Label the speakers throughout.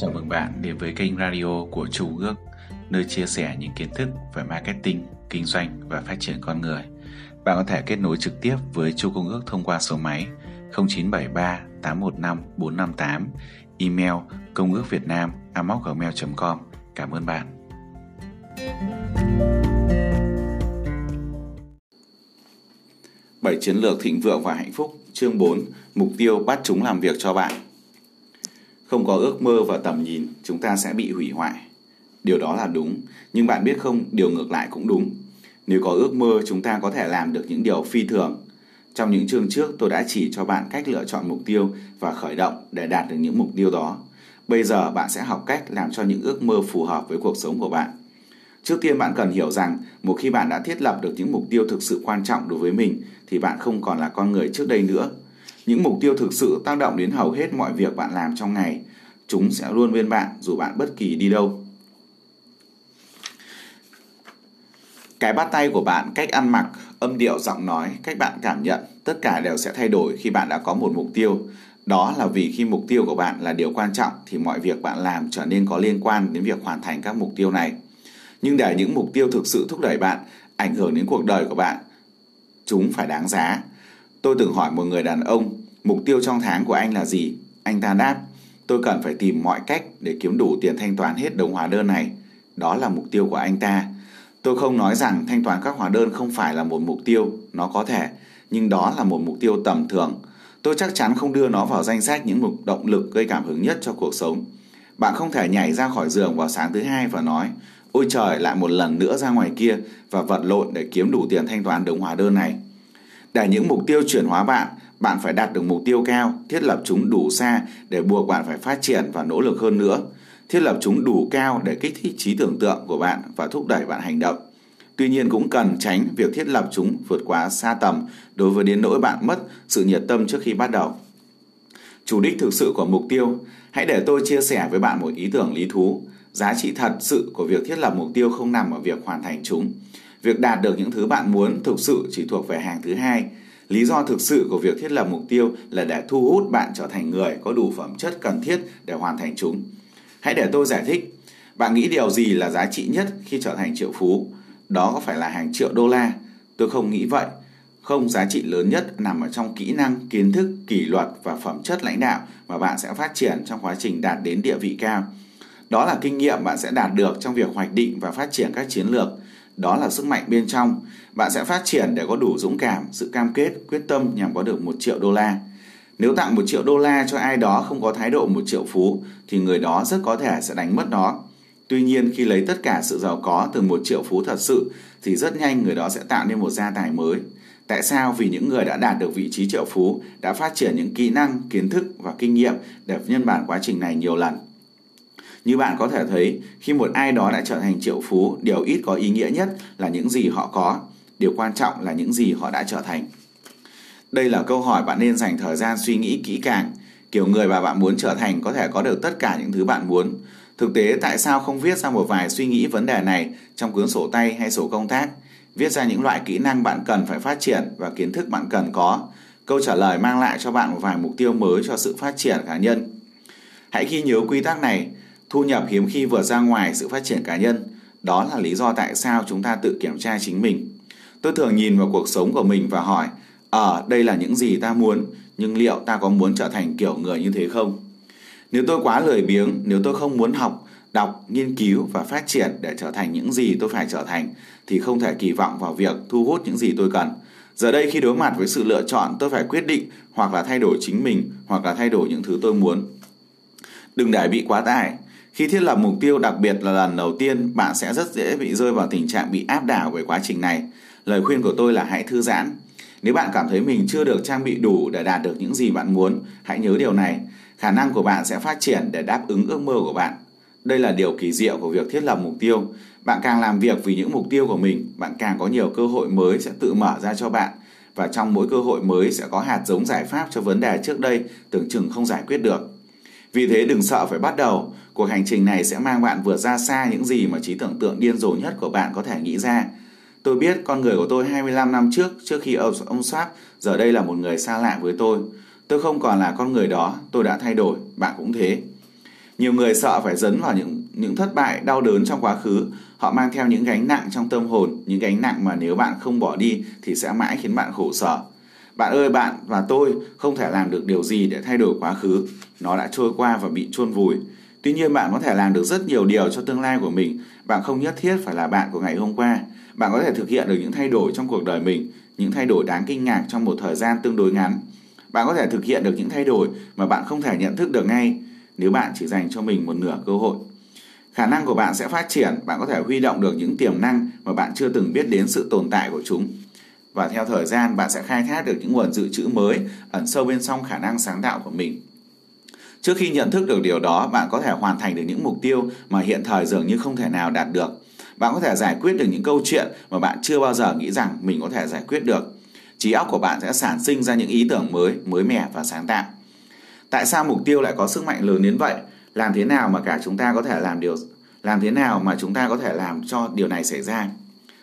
Speaker 1: Chào mừng bạn đến với kênh radio của Chu Ước, nơi chia sẻ những kiến thức về marketing, kinh doanh và phát triển con người. Bạn có thể kết nối trực tiếp với Chu Công Ước thông qua số máy 0973 815 458, email công ước việt nam gmail.com. Cảm ơn bạn. Bảy chiến lược thịnh vượng và hạnh phúc Chương 4 Mục tiêu bắt chúng làm việc cho bạn không có ước mơ và tầm nhìn Chúng ta sẽ bị hủy hoại. Điều đó là đúng Nhưng bạn biết không, điều ngược lại cũng đúng. Nếu có ước mơ chúng ta có thể làm được những điều phi thường. Trong những chương trước tôi đã chỉ cho bạn cách lựa chọn mục tiêu Và khởi động để đạt được những mục tiêu đó. Bây giờ bạn sẽ học cách làm cho những ước mơ phù hợp với cuộc sống của bạn. Trước tiên bạn cần hiểu rằng một khi bạn đã thiết lập được những mục tiêu thực sự quan trọng đối với mình thì bạn không còn là con người trước đây nữa. Những mục tiêu thực sự tác động đến hầu hết mọi việc bạn làm trong ngày. Chúng sẽ luôn bên bạn dù bạn bất kỳ đi đâu. Cái bắt tay của bạn, cách ăn mặc, âm điệu giọng nói, cách bạn cảm nhận, tất cả đều sẽ thay đổi khi bạn đã có một mục tiêu. Đó là vì khi mục tiêu của bạn là điều quan trọng thì mọi việc bạn làm trở nên có liên quan đến việc hoàn thành các mục tiêu này nhưng để những mục tiêu thực sự thúc đẩy bạn ảnh hưởng đến cuộc đời của bạn chúng phải đáng giá tôi từng hỏi một người đàn ông, mục tiêu trong tháng của anh là gì? Anh ta đáp, tôi cần phải tìm mọi cách để kiếm đủ tiền thanh toán hết đống hóa đơn này. Đó là mục tiêu của anh ta. Tôi không nói rằng thanh toán các hóa đơn không phải là một mục tiêu, nó có thể, nhưng đó là một mục tiêu tầm thường. Tôi chắc chắn không đưa nó vào danh sách những mục động lực gây cảm hứng nhất cho cuộc sống. Bạn không thể nhảy ra khỏi giường vào sáng thứ hai và nói, Ôi trời, lại một lần nữa ra ngoài kia và vật lộn để kiếm đủ tiền thanh toán đống hóa đơn này. Để những mục tiêu chuyển hóa bạn, bạn phải đạt được mục tiêu cao, thiết lập chúng đủ xa để buộc bạn phải phát triển và nỗ lực hơn nữa. Thiết lập chúng đủ cao để kích thích trí tưởng tượng của bạn và thúc đẩy bạn hành động. Tuy nhiên cũng cần tránh việc thiết lập chúng vượt quá xa tầm đối với đến nỗi bạn mất sự nhiệt tâm trước khi bắt đầu. Chủ đích thực sự của mục tiêu, hãy để tôi chia sẻ với bạn một ý tưởng lý thú giá trị thật sự của việc thiết lập mục tiêu không nằm ở việc hoàn thành chúng việc đạt được những thứ bạn muốn thực sự chỉ thuộc về hàng thứ hai. Lý do thực sự của việc thiết lập mục tiêu là để thu hút bạn trở thành người có đủ phẩm chất cần thiết để hoàn thành chúng. Hãy để tôi giải thích. Bạn nghĩ điều gì là giá trị nhất khi trở thành triệu phú? Đó có phải là hàng triệu đô la? Tôi không nghĩ vậy. Không, giá trị lớn nhất nằm ở trong kỹ năng, kiến thức, kỷ luật và phẩm chất lãnh đạo mà bạn sẽ phát triển trong quá trình đạt đến địa vị cao. Đó là kinh nghiệm bạn sẽ đạt được trong việc hoạch định và phát triển các chiến lược. Đó là sức mạnh bên trong. Bạn sẽ phát triển để có đủ dũng cảm, sự cam kết, quyết tâm nhằm có được một triệu đô la. Nếu tặng một triệu đô la cho ai đó không có thái độ một triệu phú thì người đó rất có thể sẽ đánh mất nó. Tuy nhiên khi lấy tất cả sự giàu có từ một triệu phú thật sự thì rất nhanh người đó sẽ tạo nên một gia tài mới. Tại sao? Vì những người đã đạt được vị trí triệu phú đã phát triển những kỹ năng, kiến thức và kinh nghiệm để nhân bản quá trình này nhiều lần. Như bạn có thể thấy, khi một ai đó đã trở thành triệu phú, điều ít có ý nghĩa nhất là những gì họ có, điều quan trọng là những gì họ đã trở thành. Đây là câu hỏi bạn nên dành thời gian suy nghĩ kỹ càng. Kiểu người mà bạn muốn trở thành có thể có được tất cả những thứ bạn muốn. Thực tế tại sao không viết ra một vài suy nghĩ vấn đề này trong cuốn sổ tay hay sổ công tác? Viết ra những loại kỹ năng bạn cần phải phát triển và kiến thức bạn cần có. Câu trả lời mang lại cho bạn một vài mục tiêu mới cho sự phát triển cá nhân. Hãy ghi nhớ quy tắc này, Thu nhập hiếm khi vượt ra ngoài sự phát triển cá nhân. Đó là lý do tại sao chúng ta tự kiểm tra chính mình. Tôi thường nhìn vào cuộc sống của mình và hỏi, ở à, đây là những gì ta muốn, nhưng liệu ta có muốn trở thành kiểu người như thế không? Nếu tôi quá lười biếng, nếu tôi không muốn học, đọc, nghiên cứu và phát triển để trở thành những gì tôi phải trở thành, thì không thể kỳ vọng vào việc thu hút những gì tôi cần. Giờ đây khi đối mặt với sự lựa chọn, tôi phải quyết định hoặc là thay đổi chính mình, hoặc là thay đổi những thứ tôi muốn. Đừng để bị quá tải. Khi thiết lập mục tiêu đặc biệt là lần đầu tiên, bạn sẽ rất dễ bị rơi vào tình trạng bị áp đảo về quá trình này. Lời khuyên của tôi là hãy thư giãn. Nếu bạn cảm thấy mình chưa được trang bị đủ để đạt được những gì bạn muốn, hãy nhớ điều này. Khả năng của bạn sẽ phát triển để đáp ứng ước mơ của bạn. Đây là điều kỳ diệu của việc thiết lập mục tiêu. Bạn càng làm việc vì những mục tiêu của mình, bạn càng có nhiều cơ hội mới sẽ tự mở ra cho bạn. Và trong mỗi cơ hội mới sẽ có hạt giống giải pháp cho vấn đề trước đây tưởng chừng không giải quyết được. Vì thế đừng sợ phải bắt đầu, cuộc hành trình này sẽ mang bạn vượt ra xa những gì mà trí tưởng tượng điên rồ nhất của bạn có thể nghĩ ra. Tôi biết con người của tôi 25 năm trước, trước khi ông, ông Swap, giờ đây là một người xa lạ với tôi. Tôi không còn là con người đó, tôi đã thay đổi, bạn cũng thế. Nhiều người sợ phải dấn vào những những thất bại đau đớn trong quá khứ, họ mang theo những gánh nặng trong tâm hồn, những gánh nặng mà nếu bạn không bỏ đi thì sẽ mãi khiến bạn khổ sở. Bạn ơi, bạn và tôi không thể làm được điều gì để thay đổi quá khứ, nó đã trôi qua và bị chôn vùi. Tuy nhiên bạn có thể làm được rất nhiều điều cho tương lai của mình, bạn không nhất thiết phải là bạn của ngày hôm qua. Bạn có thể thực hiện được những thay đổi trong cuộc đời mình, những thay đổi đáng kinh ngạc trong một thời gian tương đối ngắn. Bạn có thể thực hiện được những thay đổi mà bạn không thể nhận thức được ngay nếu bạn chỉ dành cho mình một nửa cơ hội. Khả năng của bạn sẽ phát triển, bạn có thể huy động được những tiềm năng mà bạn chưa từng biết đến sự tồn tại của chúng. Và theo thời gian, bạn sẽ khai thác được những nguồn dự trữ mới ẩn sâu bên trong khả năng sáng tạo của mình. Trước khi nhận thức được điều đó, bạn có thể hoàn thành được những mục tiêu mà hiện thời dường như không thể nào đạt được. Bạn có thể giải quyết được những câu chuyện mà bạn chưa bao giờ nghĩ rằng mình có thể giải quyết được. Trí óc của bạn sẽ sản sinh ra những ý tưởng mới, mới mẻ và sáng tạo. Tại sao mục tiêu lại có sức mạnh lớn đến vậy? Làm thế nào mà cả chúng ta có thể làm điều làm thế nào mà chúng ta có thể làm cho điều này xảy ra?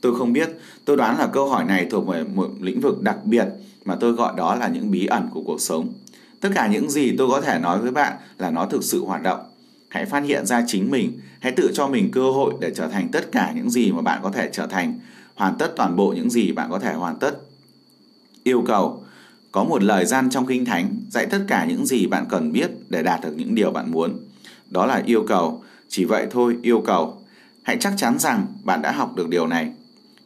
Speaker 1: Tôi không biết, tôi đoán là câu hỏi này thuộc về một lĩnh vực đặc biệt mà tôi gọi đó là những bí ẩn của cuộc sống. Tất cả những gì tôi có thể nói với bạn là nó thực sự hoạt động. Hãy phát hiện ra chính mình, hãy tự cho mình cơ hội để trở thành tất cả những gì mà bạn có thể trở thành, hoàn tất toàn bộ những gì bạn có thể hoàn tất. Yêu cầu có một lời gian trong Kinh Thánh dạy tất cả những gì bạn cần biết để đạt được những điều bạn muốn. Đó là yêu cầu, chỉ vậy thôi, yêu cầu. Hãy chắc chắn rằng bạn đã học được điều này.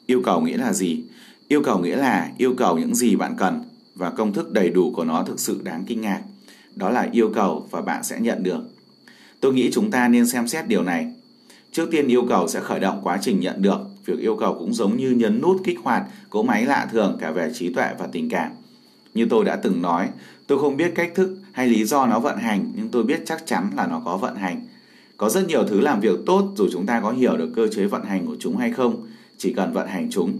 Speaker 1: Yêu cầu nghĩa là gì? Yêu cầu nghĩa là yêu cầu những gì bạn cần và công thức đầy đủ của nó thực sự đáng kinh ngạc. Đó là yêu cầu và bạn sẽ nhận được. Tôi nghĩ chúng ta nên xem xét điều này. Trước tiên yêu cầu sẽ khởi động quá trình nhận được. Việc yêu cầu cũng giống như nhấn nút kích hoạt cỗ máy lạ thường cả về trí tuệ và tình cảm. Như tôi đã từng nói, tôi không biết cách thức hay lý do nó vận hành, nhưng tôi biết chắc chắn là nó có vận hành. Có rất nhiều thứ làm việc tốt dù chúng ta có hiểu được cơ chế vận hành của chúng hay không, chỉ cần vận hành chúng.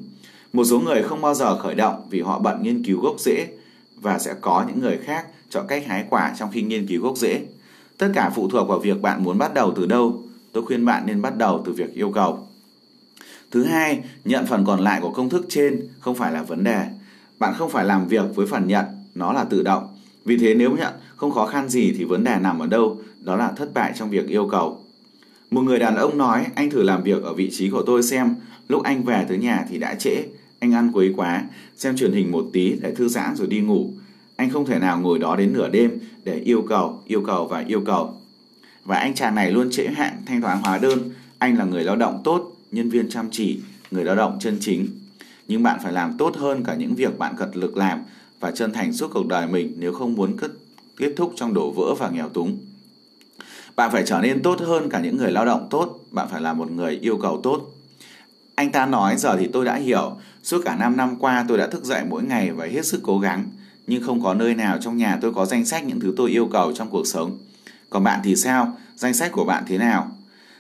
Speaker 1: Một số người không bao giờ khởi động vì họ bận nghiên cứu gốc rễ và sẽ có những người khác chọn cách hái quả trong khi nghiên cứu gốc rễ. Tất cả phụ thuộc vào việc bạn muốn bắt đầu từ đâu. Tôi khuyên bạn nên bắt đầu từ việc yêu cầu. Thứ hai, nhận phần còn lại của công thức trên không phải là vấn đề. Bạn không phải làm việc với phần nhận, nó là tự động. Vì thế nếu nhận không khó khăn gì thì vấn đề nằm ở đâu? Đó là thất bại trong việc yêu cầu. Một người đàn ông nói, anh thử làm việc ở vị trí của tôi xem, lúc anh về tới nhà thì đã trễ, anh ăn quấy quá, xem truyền hình một tí để thư giãn rồi đi ngủ. Anh không thể nào ngồi đó đến nửa đêm để yêu cầu, yêu cầu và yêu cầu. Và anh chàng này luôn trễ hạn thanh toán hóa đơn. Anh là người lao động tốt, nhân viên chăm chỉ, người lao động chân chính. Nhưng bạn phải làm tốt hơn cả những việc bạn cật lực làm và chân thành suốt cuộc đời mình nếu không muốn kết, kết thúc trong đổ vỡ và nghèo túng. Bạn phải trở nên tốt hơn cả những người lao động tốt, bạn phải là một người yêu cầu tốt. Anh ta nói giờ thì tôi đã hiểu, suốt cả 5 năm qua tôi đã thức dậy mỗi ngày và hết sức cố gắng, nhưng không có nơi nào trong nhà tôi có danh sách những thứ tôi yêu cầu trong cuộc sống. Còn bạn thì sao? Danh sách của bạn thế nào?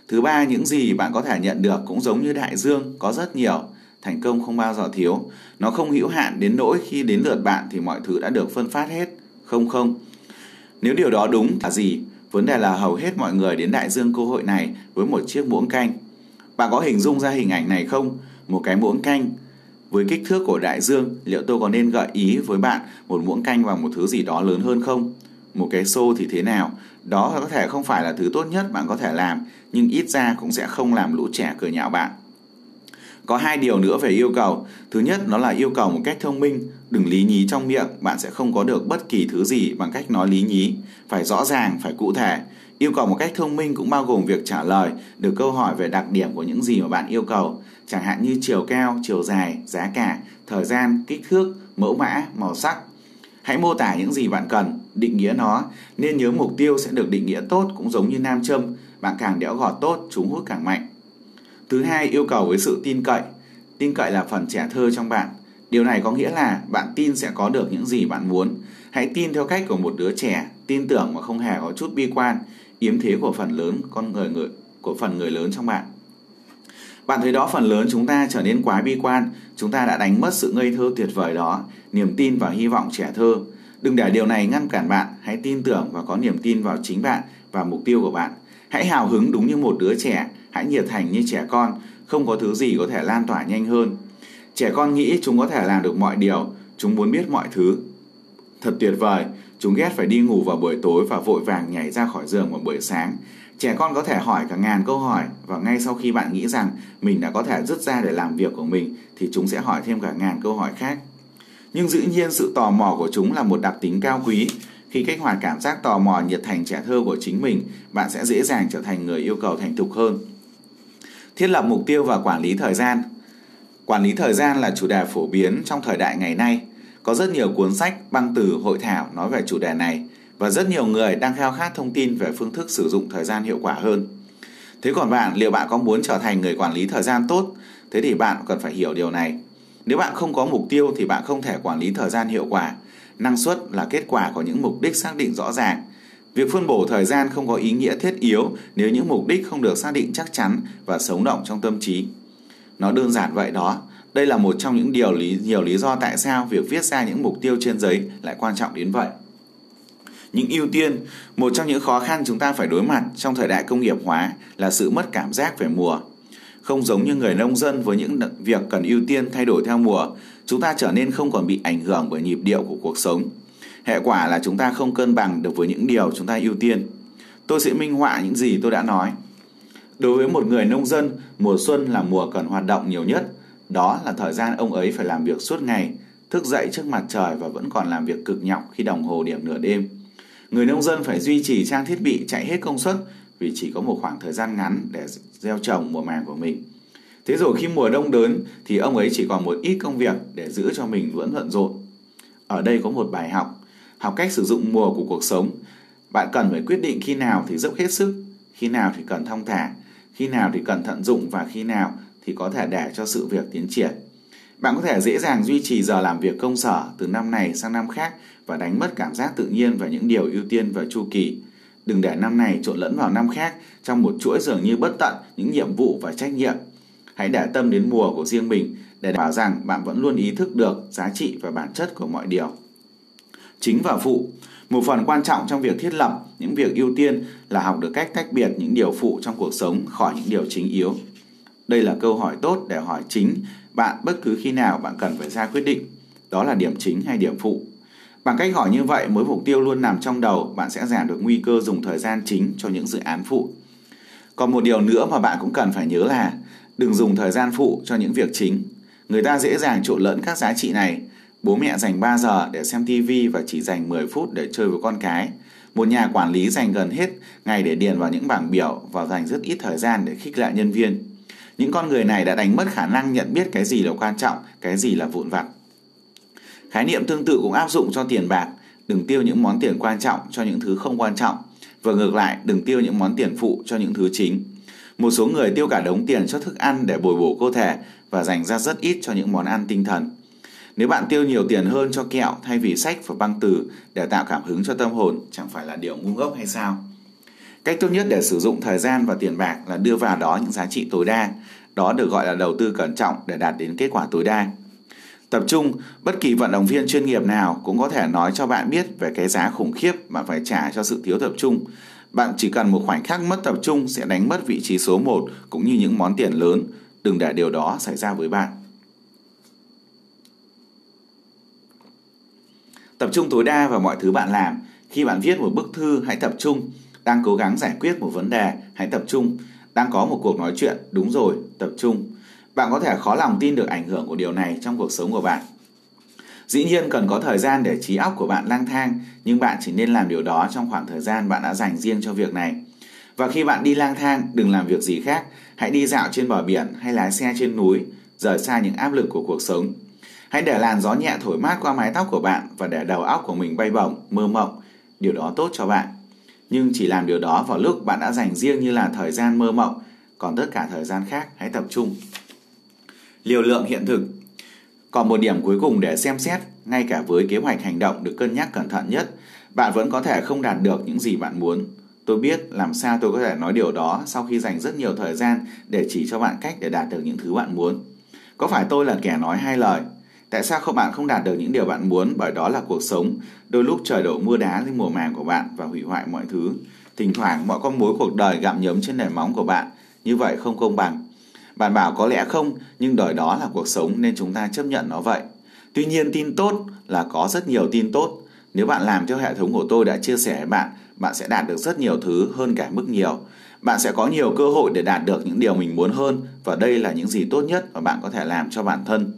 Speaker 1: Thứ ba, những gì bạn có thể nhận được cũng giống như đại dương, có rất nhiều. Thành công không bao giờ thiếu. Nó không hữu hạn đến nỗi khi đến lượt bạn thì mọi thứ đã được phân phát hết. Không không. Nếu điều đó đúng là gì? Vấn đề là hầu hết mọi người đến đại dương cơ hội này với một chiếc muỗng canh. Bạn có hình dung ra hình ảnh này không? Một cái muỗng canh với kích thước của đại dương, liệu tôi có nên gợi ý với bạn một muỗng canh và một thứ gì đó lớn hơn không? Một cái xô thì thế nào? Đó có thể không phải là thứ tốt nhất bạn có thể làm, nhưng ít ra cũng sẽ không làm lũ trẻ cười nhạo bạn. Có hai điều nữa về yêu cầu. Thứ nhất, nó là yêu cầu một cách thông minh. Đừng lý nhí trong miệng, bạn sẽ không có được bất kỳ thứ gì bằng cách nói lý nhí. Phải rõ ràng, phải cụ thể. Yêu cầu một cách thông minh cũng bao gồm việc trả lời được câu hỏi về đặc điểm của những gì mà bạn yêu cầu, chẳng hạn như chiều cao, chiều dài, giá cả, thời gian, kích thước, mẫu mã, màu sắc. Hãy mô tả những gì bạn cần, định nghĩa nó, nên nhớ mục tiêu sẽ được định nghĩa tốt cũng giống như nam châm, bạn càng đẽo gọt tốt, chúng hút càng mạnh. Thứ hai, yêu cầu với sự tin cậy. Tin cậy là phần trẻ thơ trong bạn. Điều này có nghĩa là bạn tin sẽ có được những gì bạn muốn. Hãy tin theo cách của một đứa trẻ, tin tưởng mà không hề có chút bi quan, yếm thế của phần lớn con người người của phần người lớn trong bạn. Bạn thấy đó phần lớn chúng ta trở nên quá bi quan, chúng ta đã đánh mất sự ngây thơ tuyệt vời đó, niềm tin và hy vọng trẻ thơ. Đừng để điều này ngăn cản bạn, hãy tin tưởng và có niềm tin vào chính bạn và mục tiêu của bạn. Hãy hào hứng đúng như một đứa trẻ, hãy nhiệt thành như trẻ con, không có thứ gì có thể lan tỏa nhanh hơn. Trẻ con nghĩ chúng có thể làm được mọi điều, chúng muốn biết mọi thứ. Thật tuyệt vời, Chúng ghét phải đi ngủ vào buổi tối và vội vàng nhảy ra khỏi giường vào buổi sáng. Trẻ con có thể hỏi cả ngàn câu hỏi và ngay sau khi bạn nghĩ rằng mình đã có thể rút ra để làm việc của mình thì chúng sẽ hỏi thêm cả ngàn câu hỏi khác. Nhưng dĩ nhiên sự tò mò của chúng là một đặc tính cao quý. Khi kích hoạt cảm giác tò mò nhiệt thành trẻ thơ của chính mình, bạn sẽ dễ dàng trở thành người yêu cầu thành thục hơn. Thiết lập mục tiêu và quản lý thời gian Quản lý thời gian là chủ đề phổ biến trong thời đại ngày nay. Có rất nhiều cuốn sách, băng từ, hội thảo nói về chủ đề này và rất nhiều người đang khao khát thông tin về phương thức sử dụng thời gian hiệu quả hơn. Thế còn bạn, liệu bạn có muốn trở thành người quản lý thời gian tốt? Thế thì bạn cần phải hiểu điều này. Nếu bạn không có mục tiêu thì bạn không thể quản lý thời gian hiệu quả. Năng suất là kết quả của những mục đích xác định rõ ràng. Việc phân bổ thời gian không có ý nghĩa thiết yếu nếu những mục đích không được xác định chắc chắn và sống động trong tâm trí. Nó đơn giản vậy đó. Đây là một trong những điều lý nhiều lý do tại sao việc viết ra những mục tiêu trên giấy lại quan trọng đến vậy. Những ưu tiên, một trong những khó khăn chúng ta phải đối mặt trong thời đại công nghiệp hóa là sự mất cảm giác về mùa. Không giống như người nông dân với những việc cần ưu tiên thay đổi theo mùa, chúng ta trở nên không còn bị ảnh hưởng bởi nhịp điệu của cuộc sống. Hệ quả là chúng ta không cân bằng được với những điều chúng ta ưu tiên. Tôi sẽ minh họa những gì tôi đã nói. Đối với một người nông dân, mùa xuân là mùa cần hoạt động nhiều nhất. Đó là thời gian ông ấy phải làm việc suốt ngày, thức dậy trước mặt trời và vẫn còn làm việc cực nhọc khi đồng hồ điểm nửa đêm. Người nông dân phải duy trì trang thiết bị chạy hết công suất vì chỉ có một khoảng thời gian ngắn để gieo trồng mùa màng của mình. Thế rồi khi mùa đông đến thì ông ấy chỉ còn một ít công việc để giữ cho mình vẫn bận rộn. Ở đây có một bài học, học cách sử dụng mùa của cuộc sống. Bạn cần phải quyết định khi nào thì dốc hết sức, khi nào thì cần thong thả, khi nào thì cần thận dụng và khi nào thì có thể để cho sự việc tiến triển. Bạn có thể dễ dàng duy trì giờ làm việc công sở từ năm này sang năm khác và đánh mất cảm giác tự nhiên và những điều ưu tiên và chu kỳ. Đừng để năm này trộn lẫn vào năm khác trong một chuỗi dường như bất tận những nhiệm vụ và trách nhiệm. Hãy để tâm đến mùa của riêng mình để đảm bảo rằng bạn vẫn luôn ý thức được giá trị và bản chất của mọi điều. Chính và phụ, một phần quan trọng trong việc thiết lập những việc ưu tiên là học được cách tách biệt những điều phụ trong cuộc sống khỏi những điều chính yếu. Đây là câu hỏi tốt để hỏi chính bạn bất cứ khi nào bạn cần phải ra quyết định. Đó là điểm chính hay điểm phụ. Bằng cách hỏi như vậy, mối mục tiêu luôn nằm trong đầu, bạn sẽ giảm được nguy cơ dùng thời gian chính cho những dự án phụ. Còn một điều nữa mà bạn cũng cần phải nhớ là đừng dùng thời gian phụ cho những việc chính. Người ta dễ dàng trộn lẫn các giá trị này. Bố mẹ dành 3 giờ để xem TV và chỉ dành 10 phút để chơi với con cái. Một nhà quản lý dành gần hết ngày để điền vào những bảng biểu và dành rất ít thời gian để khích lệ nhân viên. Những con người này đã đánh mất khả năng nhận biết cái gì là quan trọng, cái gì là vụn vặt. Khái niệm tương tự cũng áp dụng cho tiền bạc. Đừng tiêu những món tiền quan trọng cho những thứ không quan trọng. Và ngược lại, đừng tiêu những món tiền phụ cho những thứ chính. Một số người tiêu cả đống tiền cho thức ăn để bồi bổ cơ thể và dành ra rất ít cho những món ăn tinh thần. Nếu bạn tiêu nhiều tiền hơn cho kẹo thay vì sách và băng từ để tạo cảm hứng cho tâm hồn, chẳng phải là điều ngu ngốc hay sao? Cách tốt nhất để sử dụng thời gian và tiền bạc là đưa vào đó những giá trị tối đa. Đó được gọi là đầu tư cẩn trọng để đạt đến kết quả tối đa. Tập trung, bất kỳ vận động viên chuyên nghiệp nào cũng có thể nói cho bạn biết về cái giá khủng khiếp mà phải trả cho sự thiếu tập trung. Bạn chỉ cần một khoảnh khắc mất tập trung sẽ đánh mất vị trí số 1 cũng như những món tiền lớn. Đừng để điều đó xảy ra với bạn. Tập trung tối đa vào mọi thứ bạn làm. Khi bạn viết một bức thư, hãy tập trung. Đang cố gắng giải quyết một vấn đề, hãy tập trung. Đang có một cuộc nói chuyện, đúng rồi, tập trung. Bạn có thể khó lòng tin được ảnh hưởng của điều này trong cuộc sống của bạn. Dĩ nhiên cần có thời gian để trí óc của bạn lang thang, nhưng bạn chỉ nên làm điều đó trong khoảng thời gian bạn đã dành riêng cho việc này. Và khi bạn đi lang thang, đừng làm việc gì khác, hãy đi dạo trên bờ biển hay lái xe trên núi, rời xa những áp lực của cuộc sống. Hãy để làn gió nhẹ thổi mát qua mái tóc của bạn và để đầu óc của mình bay bổng, mơ mộng. Điều đó tốt cho bạn. Nhưng chỉ làm điều đó vào lúc bạn đã dành riêng như là thời gian mơ mộng, còn tất cả thời gian khác hãy tập trung liều lượng hiện thực. Còn một điểm cuối cùng để xem xét, ngay cả với kế hoạch hành động được cân nhắc cẩn thận nhất, bạn vẫn có thể không đạt được những gì bạn muốn. Tôi biết làm sao tôi có thể nói điều đó sau khi dành rất nhiều thời gian để chỉ cho bạn cách để đạt được những thứ bạn muốn. Có phải tôi là kẻ nói hai lời? Tại sao không bạn không đạt được những điều bạn muốn bởi đó là cuộc sống, đôi lúc trời đổ mưa đá lên mùa màng của bạn và hủy hoại mọi thứ. Thỉnh thoảng mọi con mối cuộc đời gặm nhấm trên nền móng của bạn, như vậy không công bằng. Bạn bảo có lẽ không, nhưng đời đó là cuộc sống nên chúng ta chấp nhận nó vậy. Tuy nhiên tin tốt là có rất nhiều tin tốt. Nếu bạn làm theo hệ thống của tôi đã chia sẻ với bạn, bạn sẽ đạt được rất nhiều thứ hơn cả mức nhiều. Bạn sẽ có nhiều cơ hội để đạt được những điều mình muốn hơn và đây là những gì tốt nhất mà bạn có thể làm cho bản thân.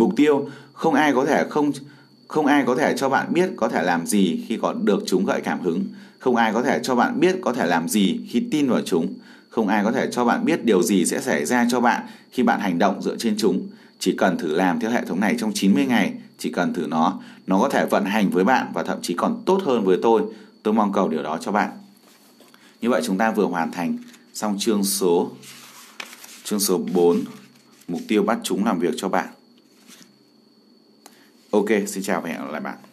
Speaker 1: Mục tiêu không ai có thể không không ai có thể cho bạn biết có thể làm gì khi có được chúng gợi cảm hứng. Không ai có thể cho bạn biết có thể làm gì khi tin vào chúng. Không ai có thể cho bạn biết điều gì sẽ xảy ra cho bạn khi bạn hành động dựa trên chúng. Chỉ cần thử làm theo hệ thống này trong 90 ngày, chỉ cần thử nó, nó có thể vận hành với bạn và thậm chí còn tốt hơn với tôi. Tôi mong cầu điều đó cho bạn. Như vậy chúng ta vừa hoàn thành xong chương số chương số 4 mục tiêu bắt chúng làm việc cho bạn. Ok, xin chào và hẹn gặp lại bạn.